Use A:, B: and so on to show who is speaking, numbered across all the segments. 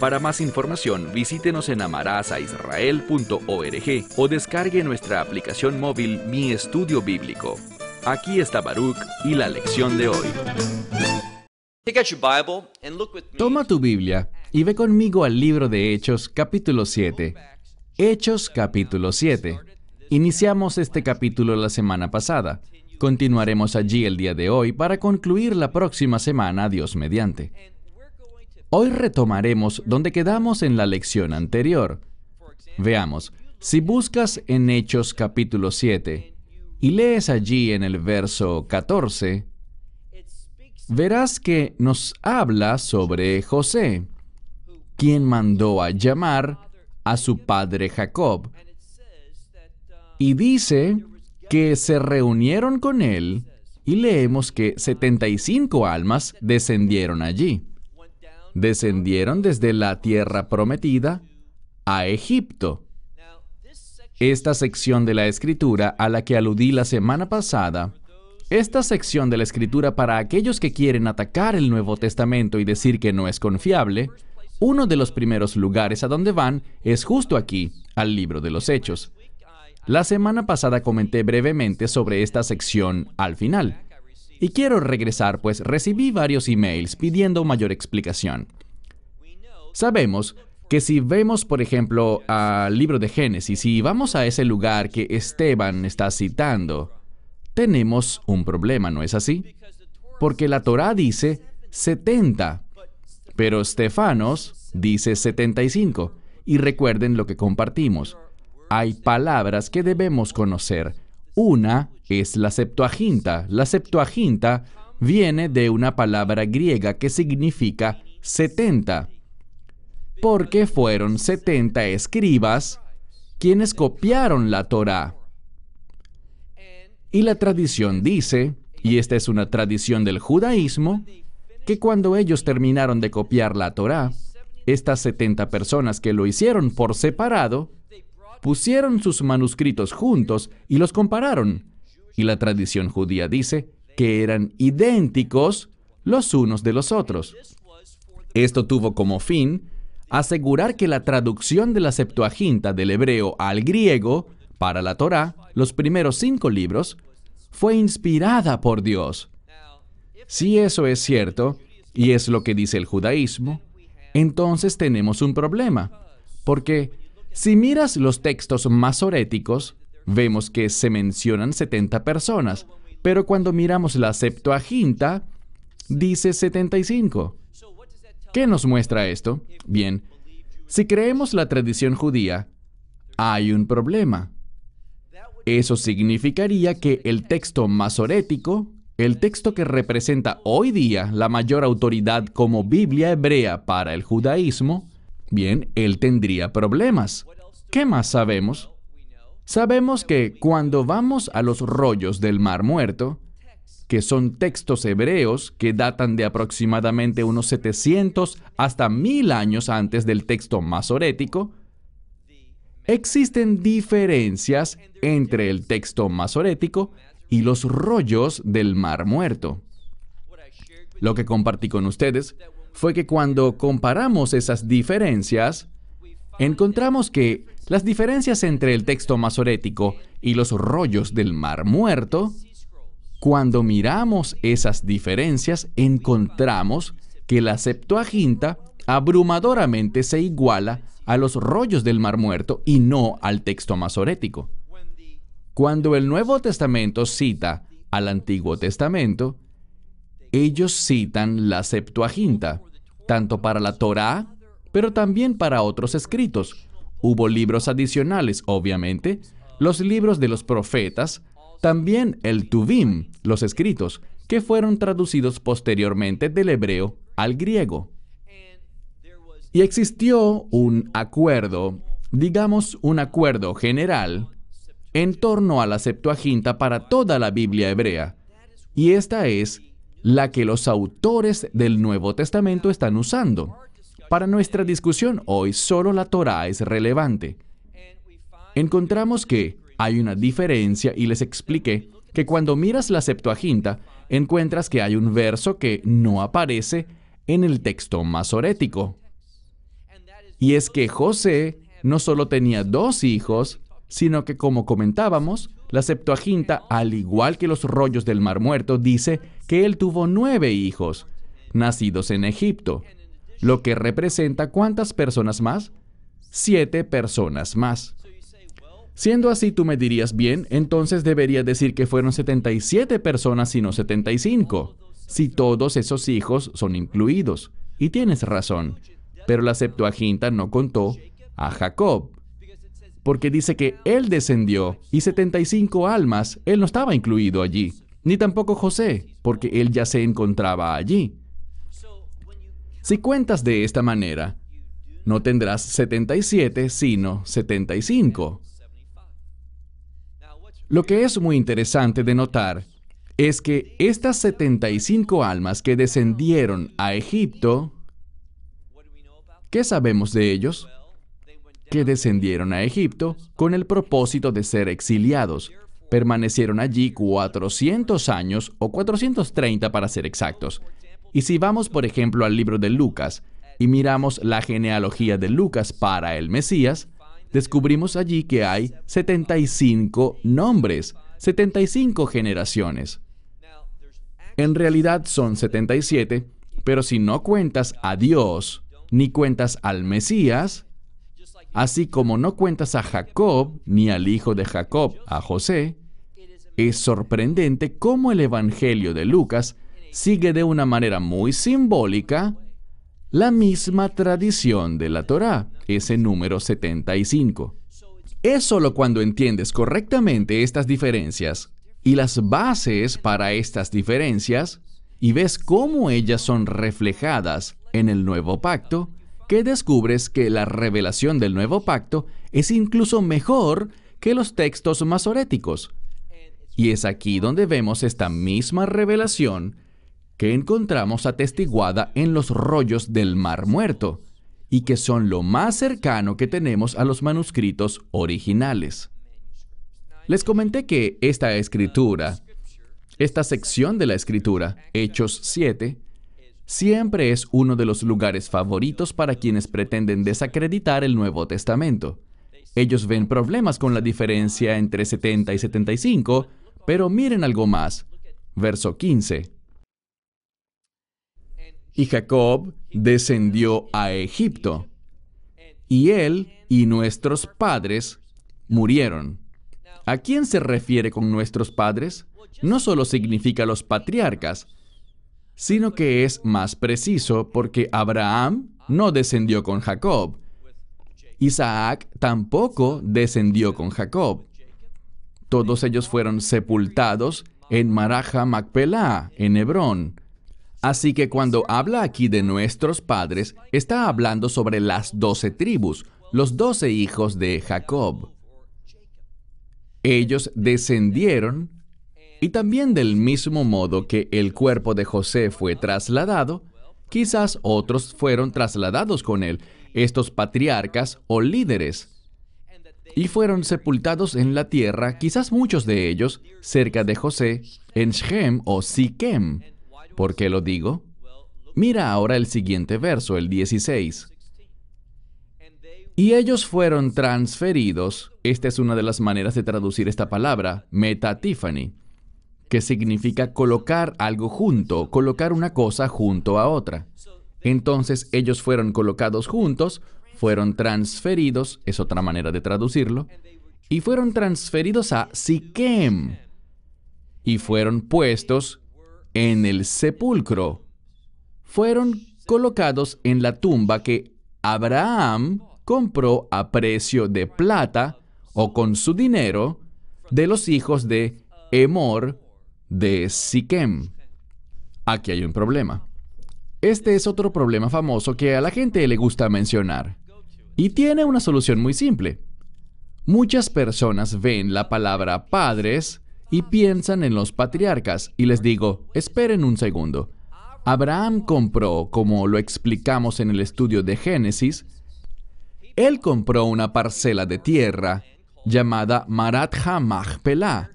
A: Para más información, visítenos en amarazaisrael.org o descargue nuestra aplicación móvil Mi Estudio Bíblico. Aquí está Baruch y la lección de hoy.
B: Toma tu Biblia y ve conmigo al libro de Hechos capítulo 7. Hechos capítulo 7. Iniciamos este capítulo la semana pasada. Continuaremos allí el día de hoy para concluir la próxima semana, Dios mediante. Hoy retomaremos donde quedamos en la lección anterior. Veamos, si buscas en Hechos capítulo 7 y lees allí en el verso 14, verás que nos habla sobre José, quien mandó a llamar a su padre Jacob. Y dice que se reunieron con él y leemos que 75 almas descendieron allí descendieron desde la tierra prometida a Egipto. Esta sección de la escritura a la que aludí la semana pasada, esta sección de la escritura para aquellos que quieren atacar el Nuevo Testamento y decir que no es confiable, uno de los primeros lugares a donde van es justo aquí, al libro de los Hechos. La semana pasada comenté brevemente sobre esta sección al final. Y quiero regresar, pues recibí varios emails pidiendo mayor explicación. Sabemos que si vemos, por ejemplo, al libro de Génesis y vamos a ese lugar que Esteban está citando, tenemos un problema, ¿no es así? Porque la Torá dice 70, pero Estefanos dice 75. Y recuerden lo que compartimos. Hay palabras que debemos conocer una es la Septuaginta. La Septuaginta viene de una palabra griega que significa 70, porque fueron 70 escribas quienes copiaron la Torá. Y la tradición dice, y esta es una tradición del judaísmo, que cuando ellos terminaron de copiar la Torá, estas 70 personas que lo hicieron por separado, pusieron sus manuscritos juntos y los compararon. Y la tradición judía dice que eran idénticos los unos de los otros. Esto tuvo como fin asegurar que la traducción de la Septuaginta del hebreo al griego para la Torá, los primeros cinco libros, fue inspirada por Dios. Si eso es cierto, y es lo que dice el judaísmo, entonces tenemos un problema, porque si miras los textos masoréticos, vemos que se mencionan 70 personas, pero cuando miramos la Septuaginta, dice 75. ¿Qué nos muestra esto? Bien, si creemos la tradición judía, hay un problema. Eso significaría que el texto masorético, el texto que representa hoy día la mayor autoridad como Biblia hebrea para el judaísmo, bien, él tendría problemas. ¿Qué más sabemos? Sabemos que cuando vamos a los rollos del Mar Muerto, que son textos hebreos que datan de aproximadamente unos 700 hasta 1000 años antes del texto masorético, existen diferencias entre el texto masorético y los rollos del Mar Muerto. Lo que compartí con ustedes fue que cuando comparamos esas diferencias, encontramos que las diferencias entre el texto masorético y los rollos del Mar Muerto, cuando miramos esas diferencias, encontramos que la Septuaginta abrumadoramente se iguala a los rollos del Mar Muerto y no al texto masorético. Cuando el Nuevo Testamento cita al Antiguo Testamento, ellos citan la Septuaginta, tanto para la Torá, pero también para otros escritos. Hubo libros adicionales, obviamente, los libros de los profetas, también el Tuvim, los escritos, que fueron traducidos posteriormente del hebreo al griego. Y existió un acuerdo, digamos un acuerdo general, en torno a la Septuaginta para toda la Biblia hebrea. Y esta es la que los autores del Nuevo Testamento están usando. Para nuestra discusión hoy, solo la Torah es relevante. Encontramos que hay una diferencia y les expliqué que cuando miras la Septuaginta, encuentras que hay un verso que no aparece en el texto masorético. Y es que José no solo tenía dos hijos, sino que como comentábamos, la Septuaginta, al igual que los rollos del Mar Muerto, dice que él tuvo nueve hijos, nacidos en Egipto, lo que representa cuántas personas más? Siete personas más. Siendo así, tú me dirías, bien, entonces debería decir que fueron 77 personas y no 75, si todos esos hijos son incluidos. Y tienes razón, pero la Septuaginta no contó a Jacob, porque dice que él descendió y 75 almas, él no estaba incluido allí, ni tampoco José, porque él ya se encontraba allí. Si cuentas de esta manera, no tendrás 77, sino 75. Lo que es muy interesante de notar es que estas 75 almas que descendieron a Egipto, ¿qué sabemos de ellos? Que descendieron a Egipto con el propósito de ser exiliados. Permanecieron allí 400 años o 430 para ser exactos. Y si vamos, por ejemplo, al libro de Lucas y miramos la genealogía de Lucas para el Mesías, descubrimos allí que hay 75 nombres, 75 generaciones. En realidad son 77, pero si no cuentas a Dios, ni cuentas al Mesías, así como no cuentas a Jacob, ni al hijo de Jacob, a José, es sorprendente cómo el Evangelio de Lucas sigue de una manera muy simbólica la misma tradición de la Torá, ese número 75. Es solo cuando entiendes correctamente estas diferencias y las bases para estas diferencias y ves cómo ellas son reflejadas en el nuevo pacto, que descubres que la revelación del nuevo pacto es incluso mejor que los textos masoréticos. Y es aquí donde vemos esta misma revelación que encontramos atestiguada en los rollos del Mar Muerto, y que son lo más cercano que tenemos a los manuscritos originales. Les comenté que esta escritura, esta sección de la escritura, Hechos 7, siempre es uno de los lugares favoritos para quienes pretenden desacreditar el Nuevo Testamento. Ellos ven problemas con la diferencia entre 70 y 75, pero miren algo más. Verso 15. Y Jacob descendió a Egipto, y él y nuestros padres murieron. ¿A quién se refiere con nuestros padres? No solo significa los patriarcas, sino que es más preciso porque Abraham no descendió con Jacob. Isaac tampoco descendió con Jacob. Todos ellos fueron sepultados en Maraja Macpelá, en Hebrón. Así que cuando habla aquí de nuestros padres, está hablando sobre las doce tribus, los doce hijos de Jacob. Ellos descendieron y también del mismo modo que el cuerpo de José fue trasladado, quizás otros fueron trasladados con él, estos patriarcas o líderes, y fueron sepultados en la tierra, quizás muchos de ellos, cerca de José, en Shem o Siquem. ¿Por qué lo digo? Mira ahora el siguiente verso, el 16. Y ellos fueron transferidos, esta es una de las maneras de traducir esta palabra, metatífani, que significa colocar algo junto, colocar una cosa junto a otra. Entonces ellos fueron colocados juntos, fueron transferidos, es otra manera de traducirlo, y fueron transferidos a Siquem, y fueron puestos en el sepulcro. Fueron colocados en la tumba que Abraham compró a precio de plata o con su dinero de los hijos de Emor de Siquem. Aquí hay un problema. Este es otro problema famoso que a la gente le gusta mencionar. Y tiene una solución muy simple. Muchas personas ven la palabra padres y piensan en los patriarcas. Y les digo, esperen un segundo. Abraham compró, como lo explicamos en el estudio de Génesis, él compró una parcela de tierra llamada Marat Hamachpelah,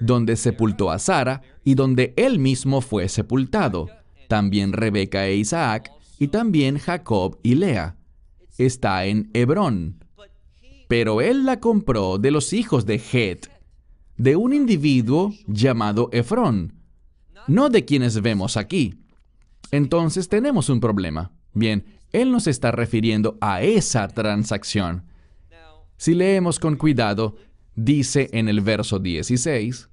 B: donde sepultó a Sara y donde él mismo fue sepultado, también Rebeca e Isaac, y también Jacob y Lea. Está en Hebrón. Pero él la compró de los hijos de Het, de un individuo llamado Efrón, no de quienes vemos aquí. Entonces tenemos un problema. Bien, él nos está refiriendo a esa transacción. Si leemos con cuidado, dice en el verso 16,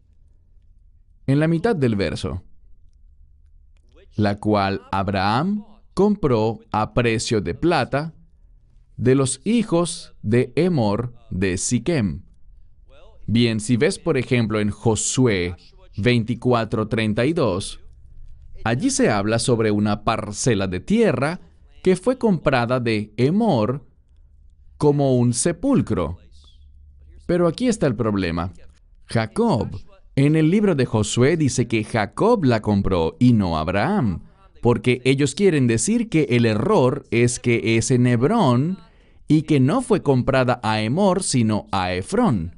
B: en la mitad del verso, la cual Abraham compró a precio de plata de los hijos de Emor de Siquem. Bien, si ves por ejemplo en Josué 24:32, allí se habla sobre una parcela de tierra que fue comprada de Emor como un sepulcro. Pero aquí está el problema. Jacob, en el libro de Josué dice que Jacob la compró y no Abraham, porque ellos quieren decir que el error es que es en Hebrón y que no fue comprada a Emor sino a Efrón.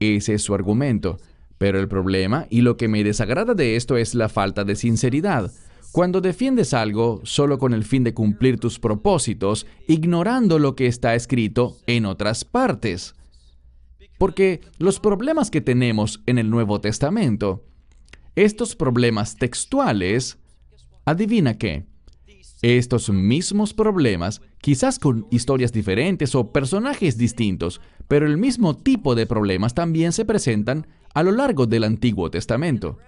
B: Ese es su argumento. Pero el problema y lo que me desagrada de esto es la falta de sinceridad. Cuando defiendes algo solo con el fin de cumplir tus propósitos, ignorando lo que está escrito en otras partes. Porque los problemas que tenemos en el Nuevo Testamento, estos problemas textuales, adivina qué, estos mismos problemas, quizás con historias diferentes o personajes distintos, pero el mismo tipo de problemas también se presentan a lo largo del Antiguo Testamento.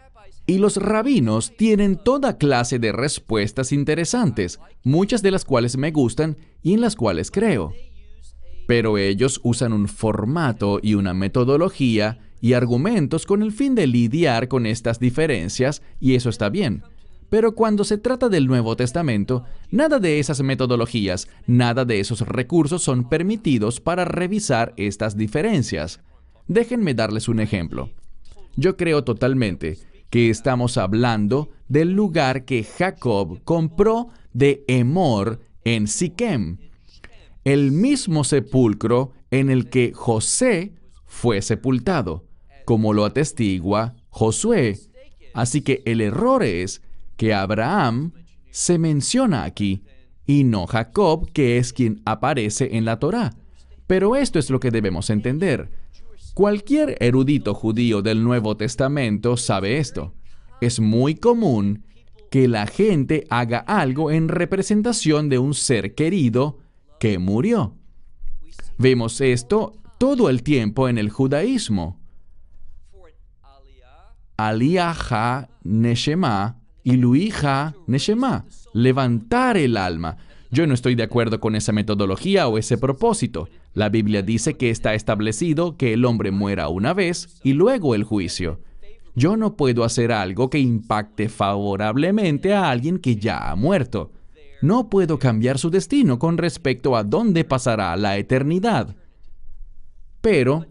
B: Y los rabinos tienen toda clase de respuestas interesantes, muchas de las cuales me gustan y en las cuales creo. Pero ellos usan un formato y una metodología y argumentos con el fin de lidiar con estas diferencias, y eso está bien. Pero cuando se trata del Nuevo Testamento, nada de esas metodologías, nada de esos recursos son permitidos para revisar estas diferencias. Déjenme darles un ejemplo. Yo creo totalmente que estamos hablando del lugar que Jacob compró de Emor en Siquem, el mismo sepulcro en el que José fue sepultado, como lo atestigua Josué. Así que el error es que Abraham se menciona aquí y no Jacob, que es quien aparece en la Torá. Pero esto es lo que debemos entender. Cualquier erudito judío del Nuevo Testamento sabe esto. Es muy común que la gente haga algo en representación de un ser querido que murió. Vemos esto todo el tiempo en el judaísmo. Aliaha Neshema y Luija Neshema, levantar el alma. Yo no estoy de acuerdo con esa metodología o ese propósito. La Biblia dice que está establecido que el hombre muera una vez y luego el juicio. Yo no puedo hacer algo que impacte favorablemente a alguien que ya ha muerto. No puedo cambiar su destino con respecto a dónde pasará la eternidad. Pero,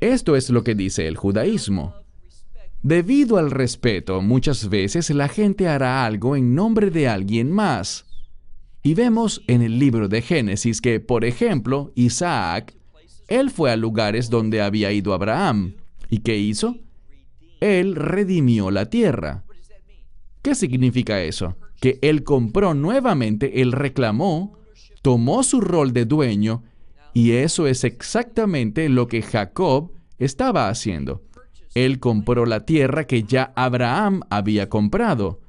B: esto es lo que dice el judaísmo. Debido al respeto, muchas veces la gente hará algo en nombre de alguien más. Y vemos en el libro de Génesis que, por ejemplo, Isaac, él fue a lugares donde había ido Abraham. ¿Y qué hizo? Él redimió la tierra. ¿Qué significa eso? Que él compró nuevamente, él reclamó, tomó su rol de dueño, y eso es exactamente lo que Jacob estaba haciendo. Él compró la tierra que ya Abraham había comprado.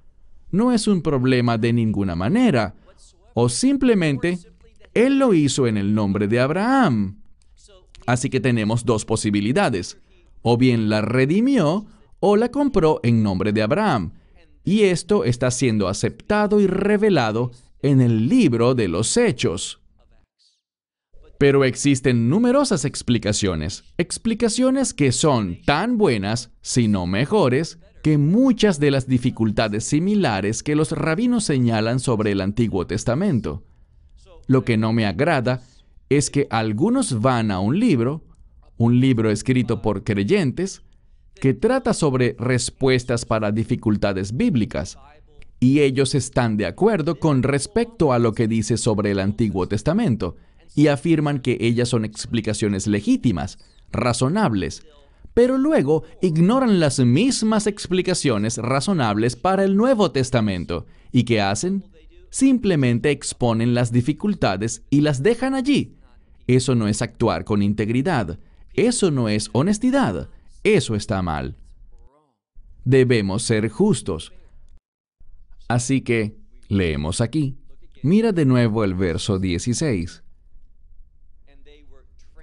B: No es un problema de ninguna manera o simplemente Él lo hizo en el nombre de Abraham. Así que tenemos dos posibilidades. O bien la redimió o la compró en nombre de Abraham. Y esto está siendo aceptado y revelado en el libro de los Hechos. Pero existen numerosas explicaciones, explicaciones que son tan buenas, si no mejores, que muchas de las dificultades similares que los rabinos señalan sobre el Antiguo Testamento. Lo que no me agrada es que algunos van a un libro, un libro escrito por creyentes, que trata sobre respuestas para dificultades bíblicas, y ellos están de acuerdo con respecto a lo que dice sobre el Antiguo Testamento, y afirman que ellas son explicaciones legítimas, razonables, pero luego ignoran las mismas explicaciones razonables para el Nuevo Testamento. ¿Y qué hacen? Simplemente exponen las dificultades y las dejan allí. Eso no es actuar con integridad. Eso no es honestidad. Eso está mal. Debemos ser justos. Así que, leemos aquí. Mira de nuevo el verso 16.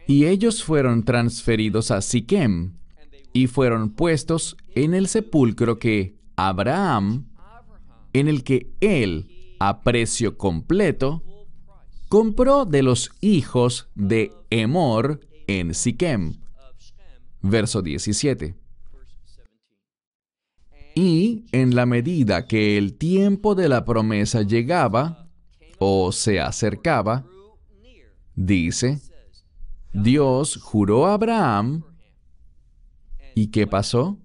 B: Y ellos fueron transferidos a Siquem y fueron puestos en el sepulcro que Abraham, en el que él, a precio completo, compró de los hijos de Emor en Siquem verso 17. Y en la medida que el tiempo de la promesa llegaba o se acercaba, dice, Dios juró a Abraham, ¿y qué pasó?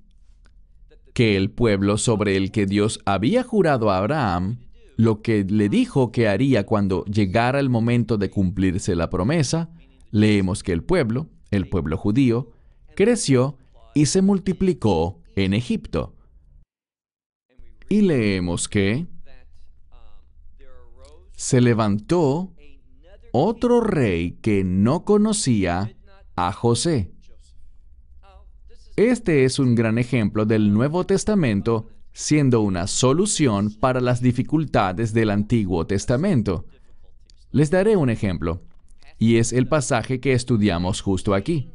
B: Que el pueblo sobre el que Dios había jurado a Abraham, lo que le dijo que haría cuando llegara el momento de cumplirse la promesa, leemos que el pueblo, el pueblo judío, creció y se multiplicó en Egipto. Y leemos que se levantó otro rey que no conocía a José. Este es un gran ejemplo del Nuevo Testamento siendo una solución para las dificultades del Antiguo Testamento. Les daré un ejemplo, y es el pasaje que estudiamos justo aquí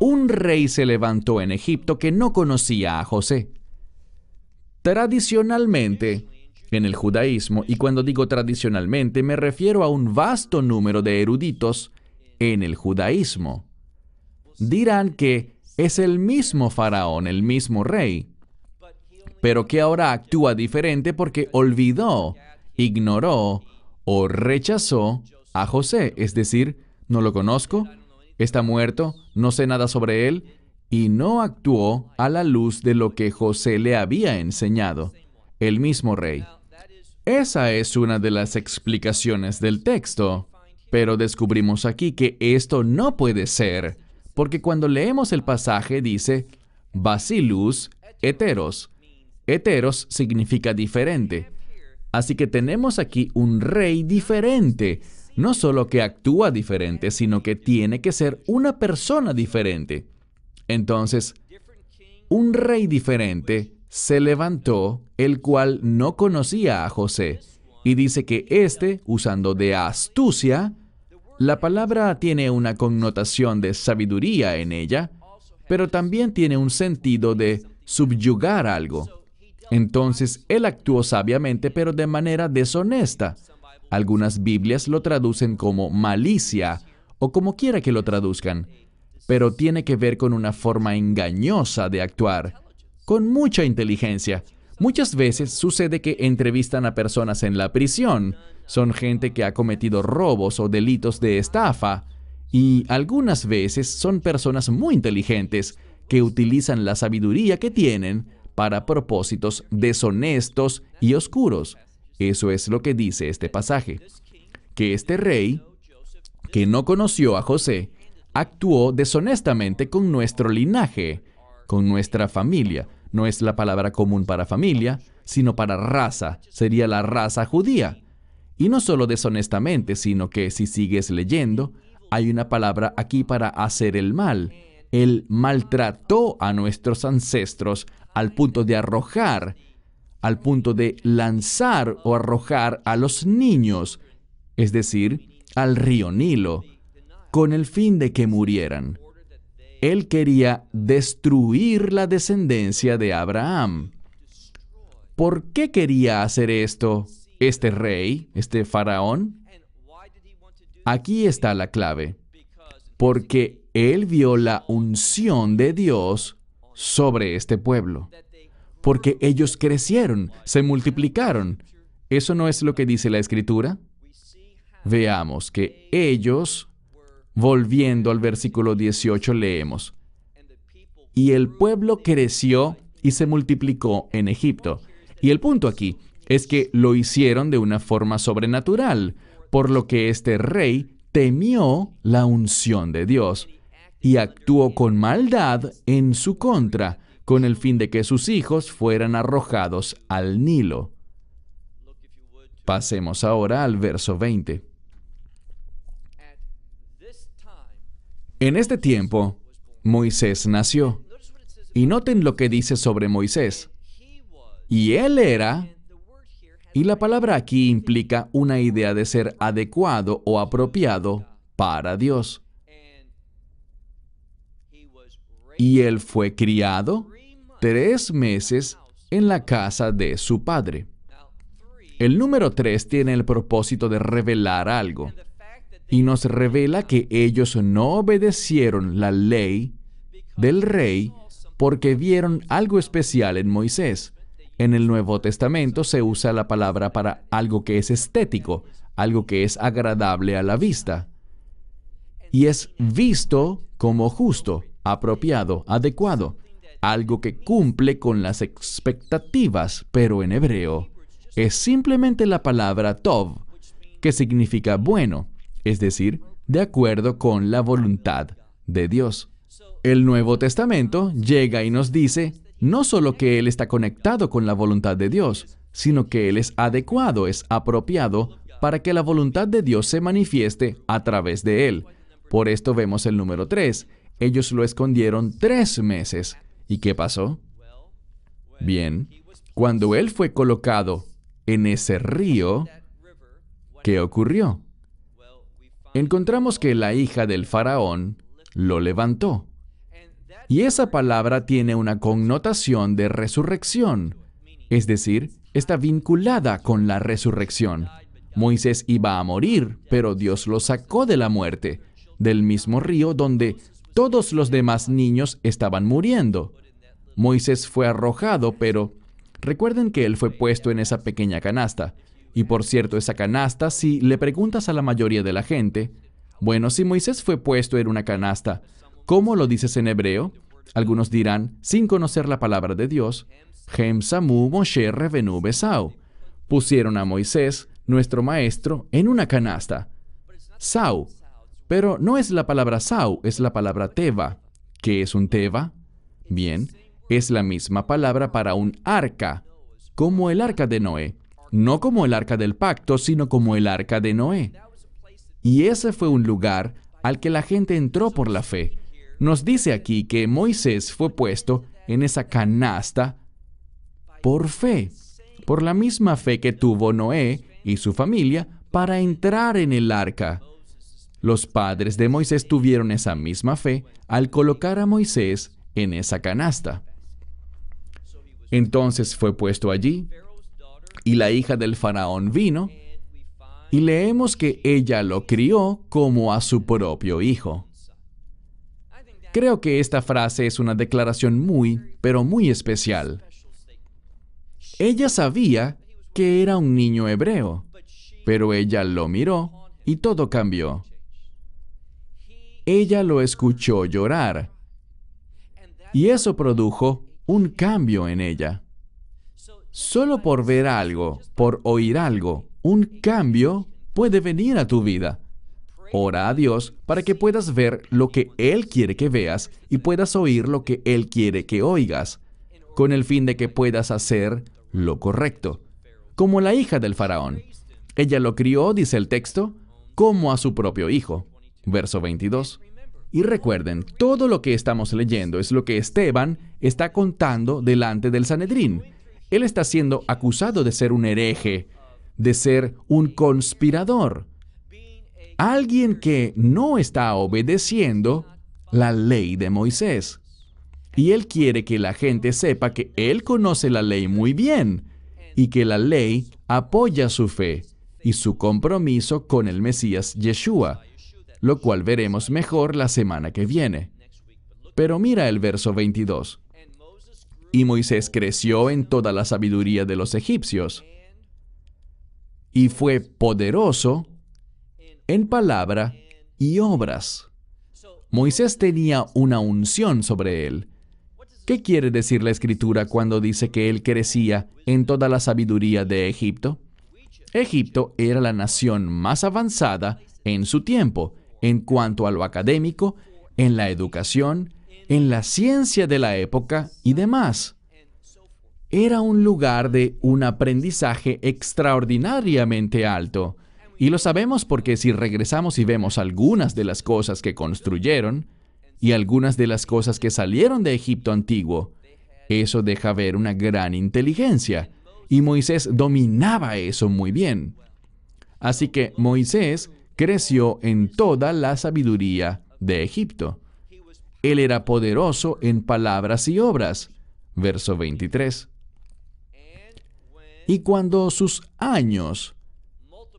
B: un rey se levantó en Egipto que no conocía a José. Tradicionalmente, en el judaísmo, y cuando digo tradicionalmente me refiero a un vasto número de eruditos en el judaísmo, dirán que es el mismo faraón, el mismo rey, pero que ahora actúa diferente porque olvidó, ignoró o rechazó a José, es decir, no lo conozco, está muerto, no sé nada sobre él, y no actuó a la luz de lo que José le había enseñado, el mismo rey. Esa es una de las explicaciones del texto, pero descubrimos aquí que esto no puede ser, porque cuando leemos el pasaje dice, Basilus heteros. Heteros significa diferente. Así que tenemos aquí un rey diferente, no solo que actúa diferente, sino que tiene que ser una persona diferente. Entonces, un rey diferente se levantó, el cual no conocía a José, y dice que éste, usando de astucia, la palabra tiene una connotación de sabiduría en ella, pero también tiene un sentido de subyugar algo. Entonces, él actuó sabiamente, pero de manera deshonesta. Algunas Biblias lo traducen como malicia o como quiera que lo traduzcan, pero tiene que ver con una forma engañosa de actuar, con mucha inteligencia. Muchas veces sucede que entrevistan a personas en la prisión. Son gente que ha cometido robos o delitos de estafa. Y algunas veces son personas muy inteligentes que utilizan la sabiduría que tienen para propósitos deshonestos y oscuros. Eso es lo que dice este pasaje, que este rey, que no conoció a José, actuó deshonestamente con nuestro linaje, con nuestra familia. No es la palabra común para familia, sino para raza, sería la raza judía. Y no solo deshonestamente, sino que si sigues leyendo, hay una palabra aquí para hacer el mal. Él maltrató a nuestros ancestros al punto de arrojar al punto de lanzar o arrojar a los niños, es decir, al río Nilo, con el fin de que murieran. Él quería destruir la descendencia de Abraham. ¿Por qué quería hacer esto este rey, este faraón? Aquí está la clave. Porque él vio la unción de Dios sobre este pueblo porque ellos crecieron, se multiplicaron. ¿Eso no es lo que dice la escritura? Veamos que ellos, volviendo al versículo 18, leemos, y el pueblo creció y se multiplicó en Egipto. Y el punto aquí es que lo hicieron de una forma sobrenatural, por lo que este rey temió la unción de Dios y actuó con maldad en su contra, con el fin de que sus hijos fueran arrojados al Nilo. Pasemos ahora al verso 20. En este tiempo, Moisés nació. Y noten lo que dice sobre Moisés. Y él era, y la palabra aquí implica una idea de ser adecuado o apropiado para Dios. Y él fue criado tres meses en la casa de su padre. El número tres tiene el propósito de revelar algo y nos revela que ellos no obedecieron la ley del rey porque vieron algo especial en Moisés. En el Nuevo Testamento se usa la palabra para algo que es estético, algo que es agradable a la vista. Y es visto como justo apropiado, adecuado, algo que cumple con las expectativas, pero en hebreo es simplemente la palabra tov, que significa bueno, es decir, de acuerdo con la voluntad de Dios. El Nuevo Testamento llega y nos dice no solo que Él está conectado con la voluntad de Dios, sino que Él es adecuado, es apropiado para que la voluntad de Dios se manifieste a través de Él. Por esto vemos el número 3, ellos lo escondieron tres meses. ¿Y qué pasó? Bien, cuando él fue colocado en ese río, ¿qué ocurrió? Encontramos que la hija del faraón lo levantó. Y esa palabra tiene una connotación de resurrección, es decir, está vinculada con la resurrección. Moisés iba a morir, pero Dios lo sacó de la muerte, del mismo río donde todos los demás niños estaban muriendo. Moisés fue arrojado, pero recuerden que él fue puesto en esa pequeña canasta. Y por cierto, esa canasta, si le preguntas a la mayoría de la gente, bueno, si Moisés fue puesto en una canasta, ¿cómo lo dices en hebreo? Algunos dirán, sin conocer la palabra de Dios, Hem Samu Moshe Revenu Besau. Pusieron a Moisés, nuestro maestro, en una canasta. Sau pero no es la palabra Sau, es la palabra Teva. ¿Qué es un Teva? Bien, es la misma palabra para un arca, como el arca de Noé. No como el arca del pacto, sino como el arca de Noé. Y ese fue un lugar al que la gente entró por la fe. Nos dice aquí que Moisés fue puesto en esa canasta por fe, por la misma fe que tuvo Noé y su familia para entrar en el arca. Los padres de Moisés tuvieron esa misma fe al colocar a Moisés en esa canasta. Entonces fue puesto allí, y la hija del faraón vino, y leemos que ella lo crió como a su propio hijo. Creo que esta frase es una declaración muy, pero muy especial. Ella sabía que era un niño hebreo, pero ella lo miró y todo cambió ella lo escuchó llorar. Y eso produjo un cambio en ella. Solo por ver algo, por oír algo, un cambio puede venir a tu vida. Ora a Dios para que puedas ver lo que Él quiere que veas y puedas oír lo que Él quiere que oigas, con el fin de que puedas hacer lo correcto. Como la hija del faraón. Ella lo crió, dice el texto, como a su propio hijo verso 22. Y recuerden, todo lo que estamos leyendo es lo que Esteban está contando delante del Sanedrín. Él está siendo acusado de ser un hereje, de ser un conspirador, alguien que no está obedeciendo la ley de Moisés. Y él quiere que la gente sepa que él conoce la ley muy bien y que la ley apoya su fe y su compromiso con el Mesías Yeshua lo cual veremos mejor la semana que viene. Pero mira el verso 22. Y Moisés creció en toda la sabiduría de los egipcios. Y fue poderoso en palabra y obras. Moisés tenía una unción sobre él. ¿Qué quiere decir la escritura cuando dice que él crecía en toda la sabiduría de Egipto? Egipto era la nación más avanzada en su tiempo en cuanto a lo académico, en la educación, en la ciencia de la época y demás. Era un lugar de un aprendizaje extraordinariamente alto. Y lo sabemos porque si regresamos y vemos algunas de las cosas que construyeron y algunas de las cosas que salieron de Egipto antiguo, eso deja ver una gran inteligencia. Y Moisés dominaba eso muy bien. Así que Moisés creció en toda la sabiduría de Egipto. Él era poderoso en palabras y obras. Verso 23. Y cuando sus años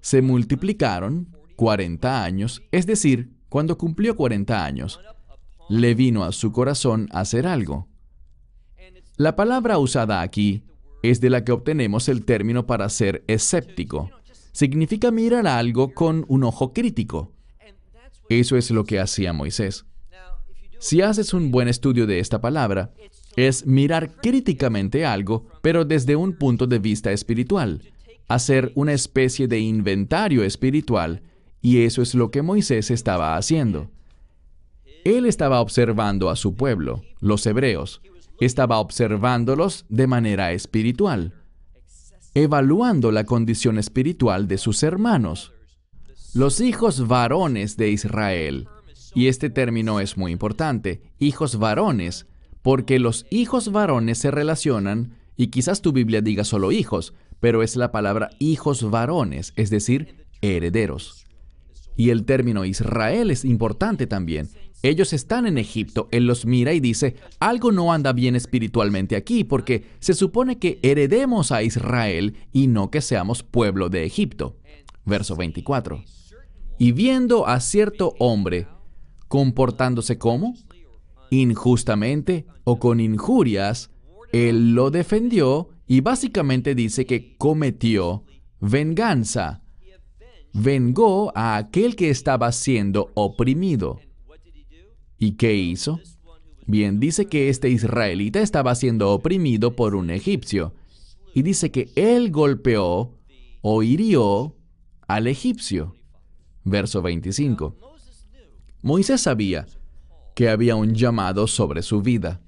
B: se multiplicaron, 40 años, es decir, cuando cumplió 40 años, le vino a su corazón hacer algo. La palabra usada aquí es de la que obtenemos el término para ser escéptico. Significa mirar algo con un ojo crítico. Eso es lo que hacía Moisés. Si haces un buen estudio de esta palabra, es mirar críticamente algo, pero desde un punto de vista espiritual hacer una especie de inventario espiritual, y eso es lo que Moisés estaba haciendo. Él estaba observando a su pueblo, los hebreos, estaba observándolos de manera espiritual, evaluando la condición espiritual de sus hermanos, los hijos varones de Israel. Y este término es muy importante, hijos varones, porque los hijos varones se relacionan, y quizás tu Biblia diga solo hijos, pero es la palabra hijos varones, es decir, herederos. Y el término Israel es importante también. Ellos están en Egipto, Él los mira y dice, algo no anda bien espiritualmente aquí, porque se supone que heredemos a Israel y no que seamos pueblo de Egipto. Verso 24. Y viendo a cierto hombre comportándose como injustamente o con injurias, Él lo defendió y básicamente dice que cometió venganza. Vengó a aquel que estaba siendo oprimido. ¿Y qué hizo? Bien, dice que este israelita estaba siendo oprimido por un egipcio. Y dice que él golpeó o hirió al egipcio. Verso 25. Moisés sabía que había un llamado sobre su vida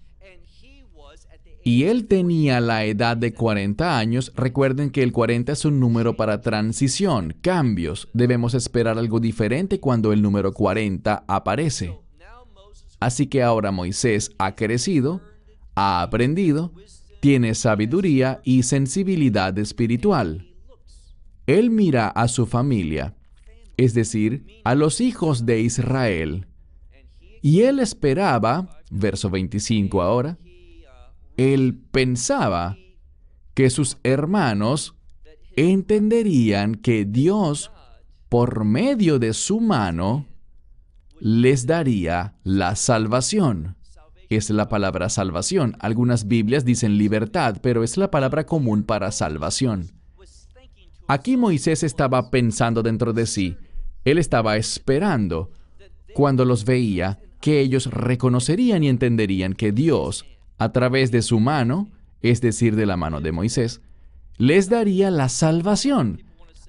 B: y él tenía la edad de 40 años, recuerden que el 40 es un número para transición, cambios. Debemos esperar algo diferente cuando el número 40 aparece. Así que ahora Moisés ha crecido, ha aprendido, tiene sabiduría y sensibilidad espiritual. Él mira a su familia, es decir, a los hijos de Israel. Y él esperaba, verso 25 ahora, él pensaba que sus hermanos entenderían que Dios, por medio de su mano, les daría la salvación. Es la palabra salvación. Algunas Biblias dicen libertad, pero es la palabra común para salvación. Aquí Moisés estaba pensando dentro de sí. Él estaba esperando, cuando los veía, que ellos reconocerían y entenderían que Dios a través de su mano, es decir, de la mano de Moisés, les daría la salvación.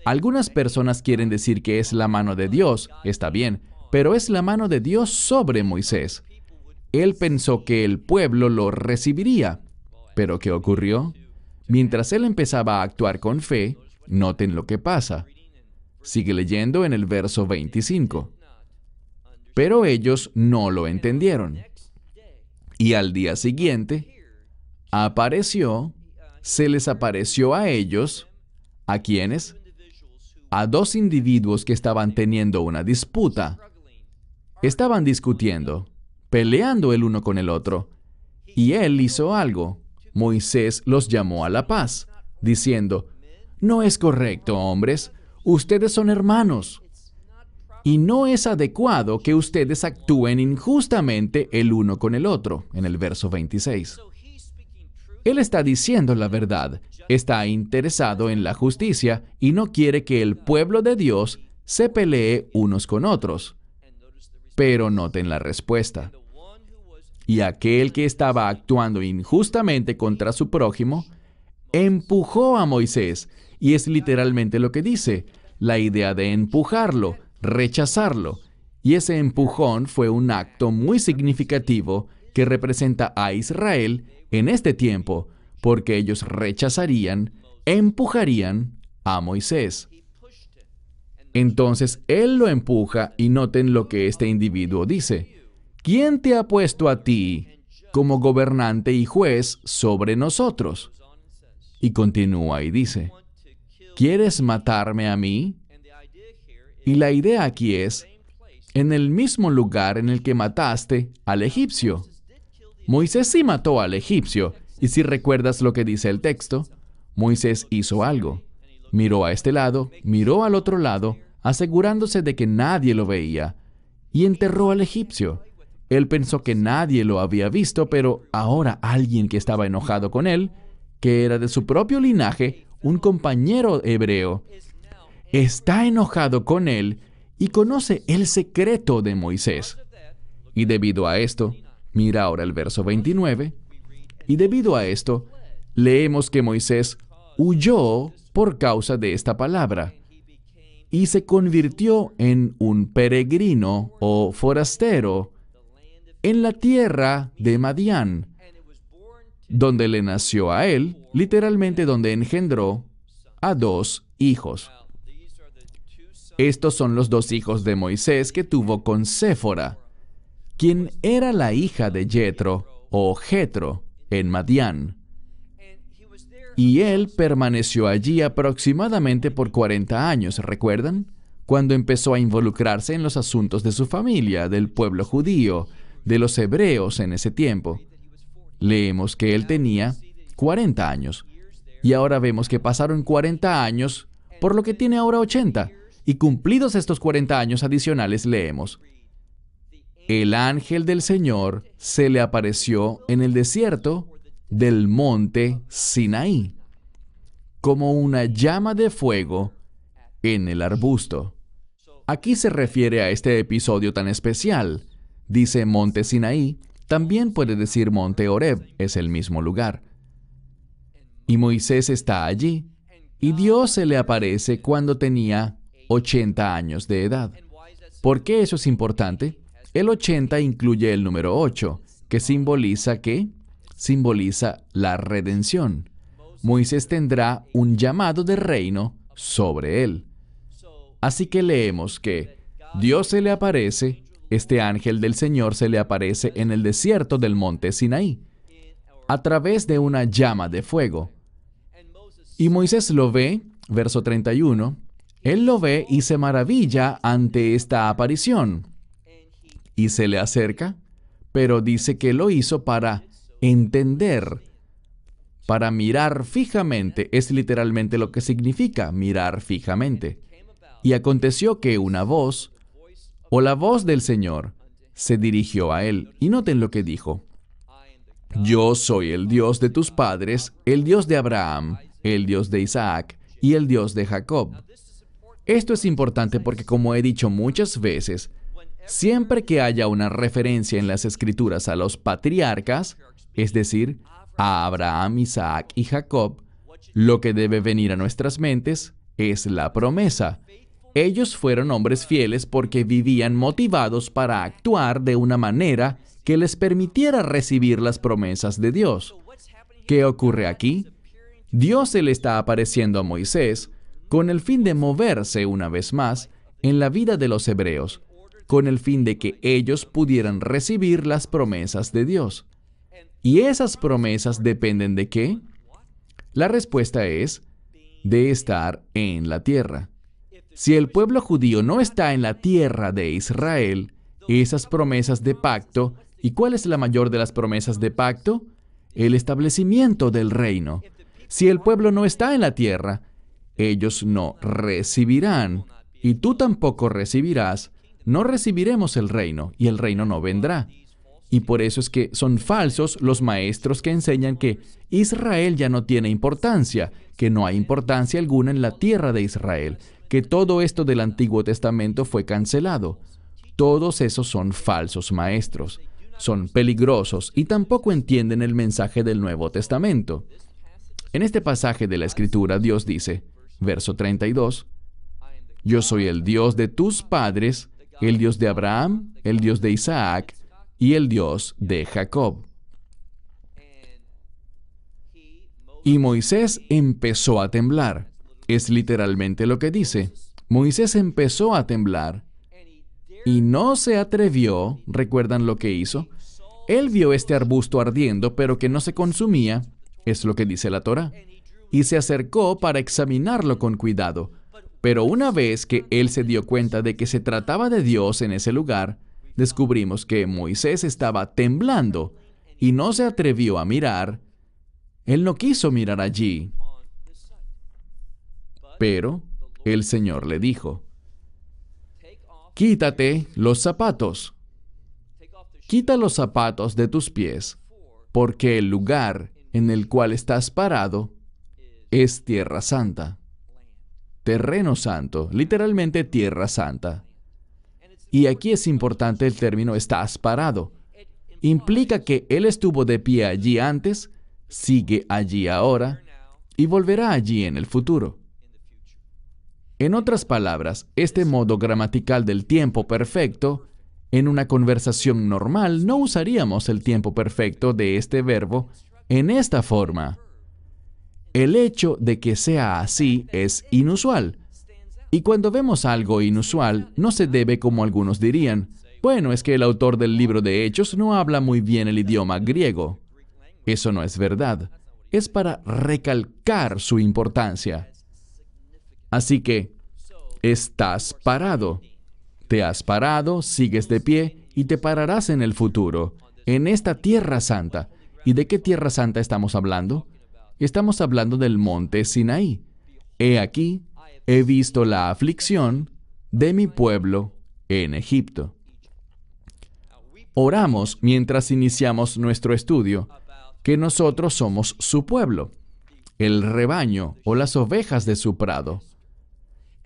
B: Algunas personas quieren decir que es la mano de Dios, está bien, pero es la mano de Dios sobre Moisés. Él pensó que el pueblo lo recibiría. Pero ¿qué ocurrió? Mientras él empezaba a actuar con fe, noten lo que pasa. Sigue leyendo en el verso 25. Pero ellos no lo entendieron. Y al día siguiente, apareció, se les apareció a ellos, ¿a quiénes? A dos individuos que estaban teniendo una disputa. Estaban discutiendo, peleando el uno con el otro. Y él hizo algo. Moisés los llamó a la paz, diciendo, No es correcto, hombres, ustedes son hermanos y no es adecuado que ustedes actúen injustamente el uno con el otro, en el verso 26. Él está diciendo la verdad, está interesado en la justicia y no quiere que el pueblo de Dios se pelee unos con otros. Pero noten la respuesta. Y aquel que estaba actuando injustamente contra su prójimo, empujó a Moisés, y es literalmente lo que dice, la idea de empujarlo, rechazarlo. Y ese empujón fue un acto muy significativo que representa a Israel en este tiempo, porque ellos rechazarían, empujarían a Moisés. Entonces él lo empuja y noten lo que este individuo dice. ¿Quién te ha puesto a ti como gobernante y juez sobre nosotros? Y continúa y dice, ¿quieres matarme a mí? Y la idea aquí es, en el mismo lugar en el que mataste al egipcio. Moisés sí mató al egipcio, y si recuerdas lo que dice el texto, Moisés hizo algo. Miró a este lado, miró al otro lado, asegurándose de que nadie lo veía, y enterró al egipcio. Él pensó que nadie lo había visto, pero ahora alguien que estaba enojado con él, que era de su propio linaje, un compañero hebreo, está enojado con él y conoce el secreto de Moisés. Y debido a esto, Mira ahora el verso 29. Y debido a esto, leemos que Moisés huyó por causa de esta palabra y se convirtió en un peregrino o forastero en la tierra de Madián, donde le nació a él, literalmente donde engendró a dos hijos. Estos son los dos hijos de Moisés que tuvo con Séfora quien era la hija de Jetro o Jetro en Madián. Y él permaneció allí aproximadamente por 40 años, ¿recuerdan? Cuando empezó a involucrarse en los asuntos de su familia, del pueblo judío, de los hebreos en ese tiempo. Leemos que él tenía 40 años. Y ahora vemos que pasaron 40 años, por lo que tiene ahora 80. Y cumplidos estos 40 años adicionales, leemos, el ángel del Señor se le apareció en el desierto del monte Sinaí, como una llama de fuego en el arbusto. Aquí se refiere a este episodio tan especial. Dice monte Sinaí, también puede decir monte Oreb, es el mismo lugar. Y Moisés está allí, y Dios se le aparece cuando tenía 80 años de edad. ¿Por qué eso es importante? El 80 incluye el número 8, que simboliza qué? Simboliza la redención. Moisés tendrá un llamado de reino sobre él. Así que leemos que Dios se le aparece, este ángel del Señor se le aparece en el desierto del monte Sinaí, a través de una llama de fuego. Y Moisés lo ve, verso 31, él lo ve y se maravilla ante esta aparición y se le acerca, pero dice que lo hizo para entender, para mirar fijamente, es literalmente lo que significa mirar fijamente. Y aconteció que una voz, o la voz del Señor, se dirigió a él, y noten lo que dijo. Yo soy el Dios de tus padres, el Dios de Abraham, el Dios de Isaac y el Dios de Jacob. Esto es importante porque como he dicho muchas veces, Siempre que haya una referencia en las escrituras a los patriarcas, es decir, a Abraham, Isaac y Jacob, lo que debe venir a nuestras mentes es la promesa. Ellos fueron hombres fieles porque vivían motivados para actuar de una manera que les permitiera recibir las promesas de Dios. ¿Qué ocurre aquí? Dios se le está apareciendo a Moisés con el fin de moverse una vez más en la vida de los hebreos con el fin de que ellos pudieran recibir las promesas de Dios. ¿Y esas promesas dependen de qué? La respuesta es de estar en la tierra. Si el pueblo judío no está en la tierra de Israel, esas promesas de pacto, ¿y cuál es la mayor de las promesas de pacto? El establecimiento del reino. Si el pueblo no está en la tierra, ellos no recibirán, y tú tampoco recibirás no recibiremos el reino y el reino no vendrá. Y por eso es que son falsos los maestros que enseñan que Israel ya no tiene importancia, que no hay importancia alguna en la tierra de Israel, que todo esto del Antiguo Testamento fue cancelado. Todos esos son falsos maestros, son peligrosos y tampoco entienden el mensaje del Nuevo Testamento. En este pasaje de la Escritura Dios dice, verso 32, Yo soy el Dios de tus padres, el Dios de Abraham, el Dios de Isaac y el Dios de Jacob. Y Moisés empezó a temblar. Es literalmente lo que dice. Moisés empezó a temblar y no se atrevió, ¿recuerdan lo que hizo? Él vio este arbusto ardiendo, pero que no se consumía, es lo que dice la Torah, y se acercó para examinarlo con cuidado. Pero una vez que él se dio cuenta de que se trataba de Dios en ese lugar, descubrimos que Moisés estaba temblando y no se atrevió a mirar. Él no quiso mirar allí. Pero el Señor le dijo, Quítate los zapatos. Quita los zapatos de tus pies, porque el lugar en el cual estás parado es tierra santa. Terreno santo, literalmente tierra santa. Y aquí es importante el término estás parado. Implica que Él estuvo de pie allí antes, sigue allí ahora y volverá allí en el futuro. En otras palabras, este modo gramatical del tiempo perfecto, en una conversación normal no usaríamos el tiempo perfecto de este verbo en esta forma. El hecho de que sea así es inusual. Y cuando vemos algo inusual, no se debe como algunos dirían, bueno, es que el autor del libro de Hechos no habla muy bien el idioma griego. Eso no es verdad. Es para recalcar su importancia. Así que, estás parado. Te has parado, sigues de pie y te pararás en el futuro, en esta tierra santa. ¿Y de qué tierra santa estamos hablando? Estamos hablando del monte Sinaí. He aquí, he visto la aflicción de mi pueblo en Egipto. Oramos mientras iniciamos nuestro estudio que nosotros somos su pueblo, el rebaño o las ovejas de su prado.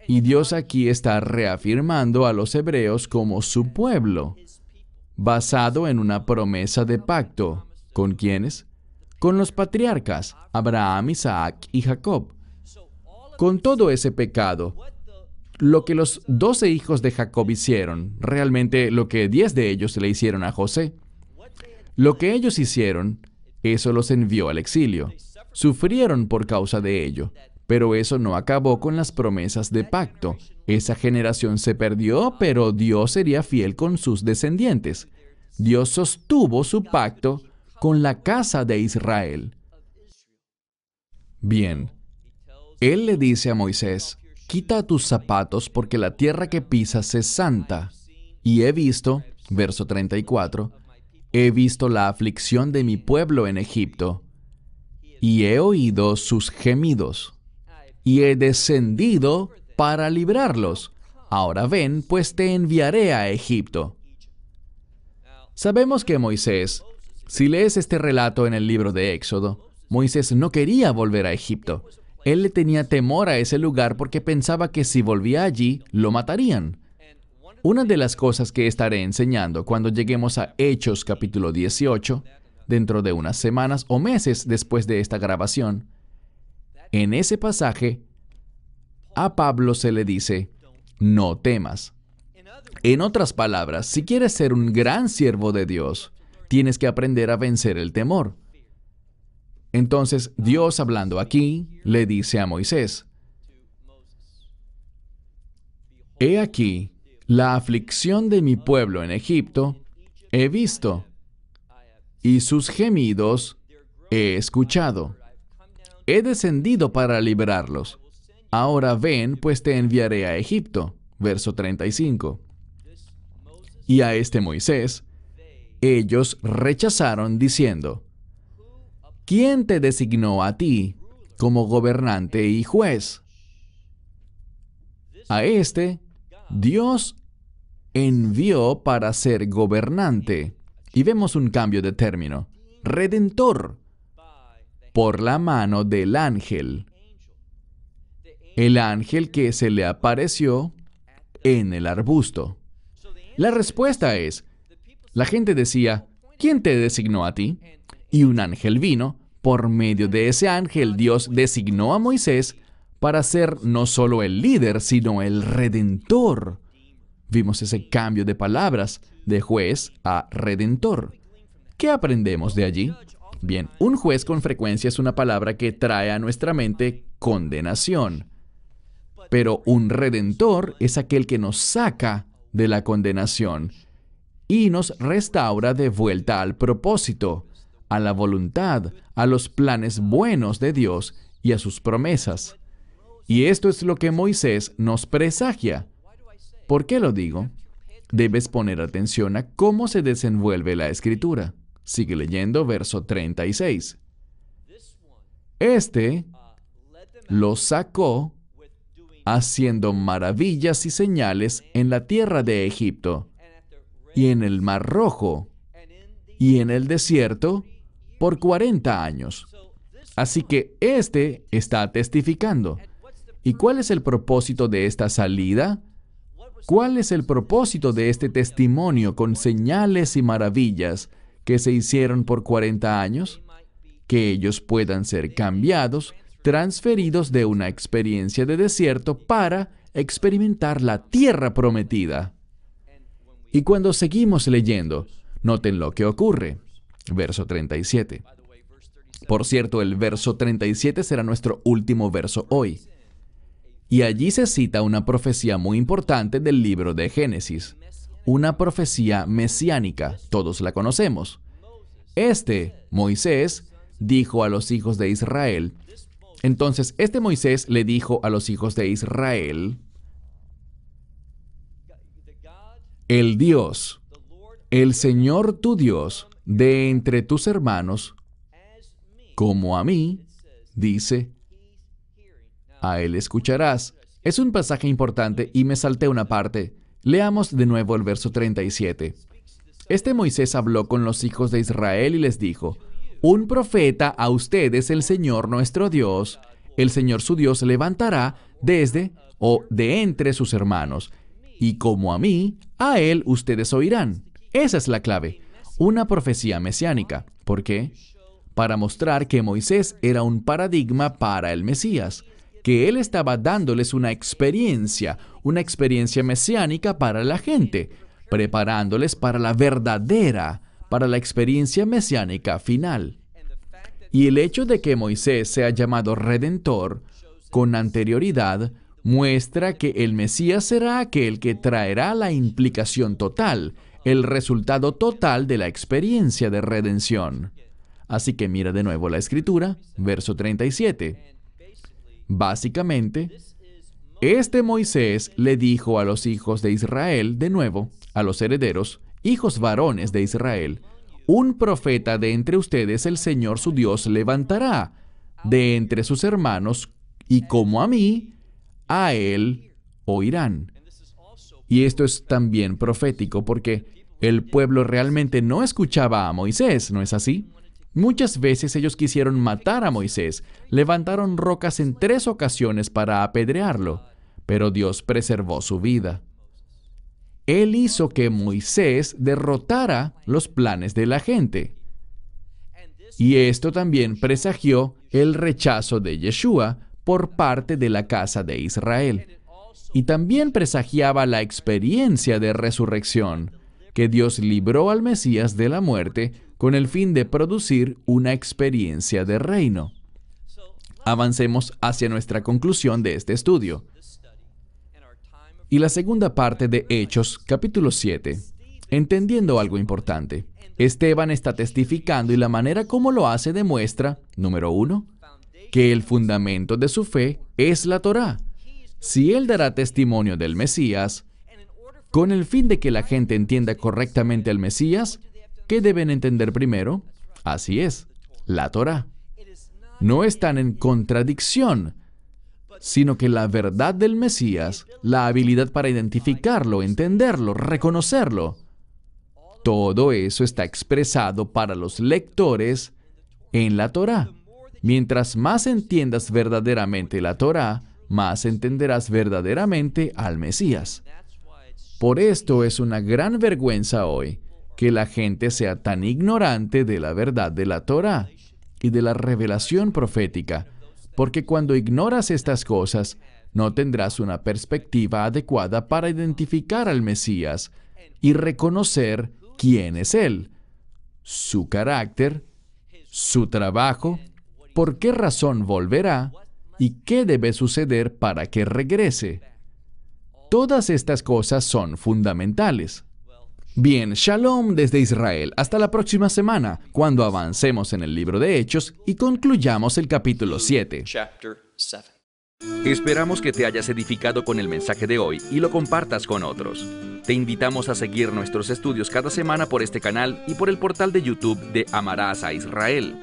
B: Y Dios aquí está reafirmando a los hebreos como su pueblo, basado en una promesa de pacto. ¿Con quiénes? con los patriarcas, Abraham, Isaac y Jacob. Con todo ese pecado, lo que los doce hijos de Jacob hicieron, realmente lo que diez de ellos le hicieron a José, lo que ellos hicieron, eso los envió al exilio. Sufrieron por causa de ello, pero eso no acabó con las promesas de pacto. Esa generación se perdió, pero Dios sería fiel con sus descendientes. Dios sostuvo su pacto con la casa de Israel. Bien, él le dice a Moisés, quita tus zapatos porque la tierra que pisas es santa. Y he visto, verso 34, he visto la aflicción de mi pueblo en Egipto, y he oído sus gemidos, y he descendido para librarlos. Ahora ven, pues te enviaré a Egipto. Sabemos que Moisés si lees este relato en el libro de Éxodo, Moisés no quería volver a Egipto. Él le tenía temor a ese lugar porque pensaba que si volvía allí, lo matarían. Una de las cosas que estaré enseñando cuando lleguemos a Hechos capítulo 18, dentro de unas semanas o meses después de esta grabación, en ese pasaje, a Pablo se le dice, no temas. En otras palabras, si quieres ser un gran siervo de Dios, tienes que aprender a vencer el temor. Entonces Dios hablando aquí le dice a Moisés, He aquí la aflicción de mi pueblo en Egipto, he visto, y sus gemidos he escuchado. He descendido para liberarlos. Ahora ven, pues te enviaré a Egipto. Verso 35. Y a este Moisés ellos rechazaron diciendo, ¿quién te designó a ti como gobernante y juez? A este Dios envió para ser gobernante Y vemos un cambio de término. Redentor. Por la mano del ángel. El ángel que se le apareció en el arbusto. La respuesta es, la gente decía, ¿quién te designó a ti? Y un ángel vino, por medio de ese ángel Dios designó a Moisés para ser no solo el líder, sino el redentor. Vimos ese cambio de palabras, de juez a redentor. ¿Qué aprendemos de allí? Bien, un juez con frecuencia es una palabra que trae a nuestra mente condenación. Pero un redentor es aquel que nos saca de la condenación y nos restaura de vuelta al propósito, a la voluntad, a los planes buenos de Dios y a sus promesas. Y esto es lo que Moisés nos presagia. ¿Por qué lo digo? Debes poner atención a cómo se desenvuelve la escritura. Sigue leyendo verso 36. Este lo sacó haciendo maravillas y señales en la tierra de Egipto, y en el Mar Rojo, y en el desierto, por 40 años. Así que este está testificando. ¿Y cuál es el propósito de esta salida? ¿Cuál es el propósito de este testimonio con señales y maravillas que se hicieron por 40 años? Que ellos puedan ser cambiados transferidos de una experiencia de desierto para experimentar la tierra prometida. Y cuando seguimos leyendo, noten lo que ocurre. Verso 37. Por cierto, el verso 37 será nuestro último verso hoy. Y allí se cita una profecía muy importante del libro de Génesis, una profecía mesiánica, todos la conocemos. Este, Moisés, dijo a los hijos de Israel entonces este Moisés le dijo a los hijos de Israel, el Dios, el Señor tu Dios, de entre tus hermanos, como a mí, dice, a él escucharás. Es un pasaje importante y me salté una parte. Leamos de nuevo el verso 37. Este Moisés habló con los hijos de Israel y les dijo, un profeta a ustedes el Señor nuestro Dios, el Señor su Dios levantará desde o de entre sus hermanos, y como a mí, a él ustedes oirán. Esa es la clave, una profecía mesiánica. ¿Por qué? Para mostrar que Moisés era un paradigma para el Mesías, que él estaba dándoles una experiencia, una experiencia mesiánica para la gente, preparándoles para la verdadera para la experiencia mesiánica final. Y el hecho de que Moisés sea llamado redentor con anterioridad muestra que el Mesías será aquel que traerá la implicación total, el resultado total de la experiencia de redención. Así que mira de nuevo la escritura, verso 37. Básicamente, este Moisés le dijo a los hijos de Israel, de nuevo, a los herederos, hijos varones de Israel, un profeta de entre ustedes el Señor su Dios levantará de entre sus hermanos, y como a mí, a él oirán. Y esto es también profético porque el pueblo realmente no escuchaba a Moisés, ¿no es así? Muchas veces ellos quisieron matar a Moisés, levantaron rocas en tres ocasiones para apedrearlo, pero Dios preservó su vida. Él hizo que Moisés derrotara los planes de la gente. Y esto también presagió el rechazo de Yeshua por parte de la casa de Israel. Y también presagiaba la experiencia de resurrección, que Dios libró al Mesías de la muerte con el fin de producir una experiencia de reino. Avancemos hacia nuestra conclusión de este estudio y la segunda parte de Hechos capítulo 7, entendiendo algo importante. Esteban está testificando y la manera como lo hace demuestra, número uno, que el fundamento de su fe es la Torá. Si él dará testimonio del Mesías, con el fin de que la gente entienda correctamente al Mesías, ¿qué deben entender primero? Así es, la Torá. No están en contradicción, sino que la verdad del Mesías, la habilidad para identificarlo, entenderlo, reconocerlo, Todo eso está expresado para los lectores en la Torá. Mientras más entiendas verdaderamente la Torá, más entenderás verdaderamente al Mesías. Por esto es una gran vergüenza hoy que la gente sea tan ignorante de la verdad de la Torá y de la revelación profética, porque cuando ignoras estas cosas, no tendrás una perspectiva adecuada para identificar al Mesías y reconocer quién es Él, su carácter, su trabajo, por qué razón volverá y qué debe suceder para que regrese. Todas estas cosas son fundamentales. Bien, shalom desde Israel. Hasta la próxima semana, cuando avancemos en el libro de Hechos y concluyamos el capítulo 7.
A: Esperamos que te hayas edificado con el mensaje de hoy y lo compartas con otros. Te invitamos a seguir nuestros estudios cada semana por este canal y por el portal de YouTube de Amarás a Israel.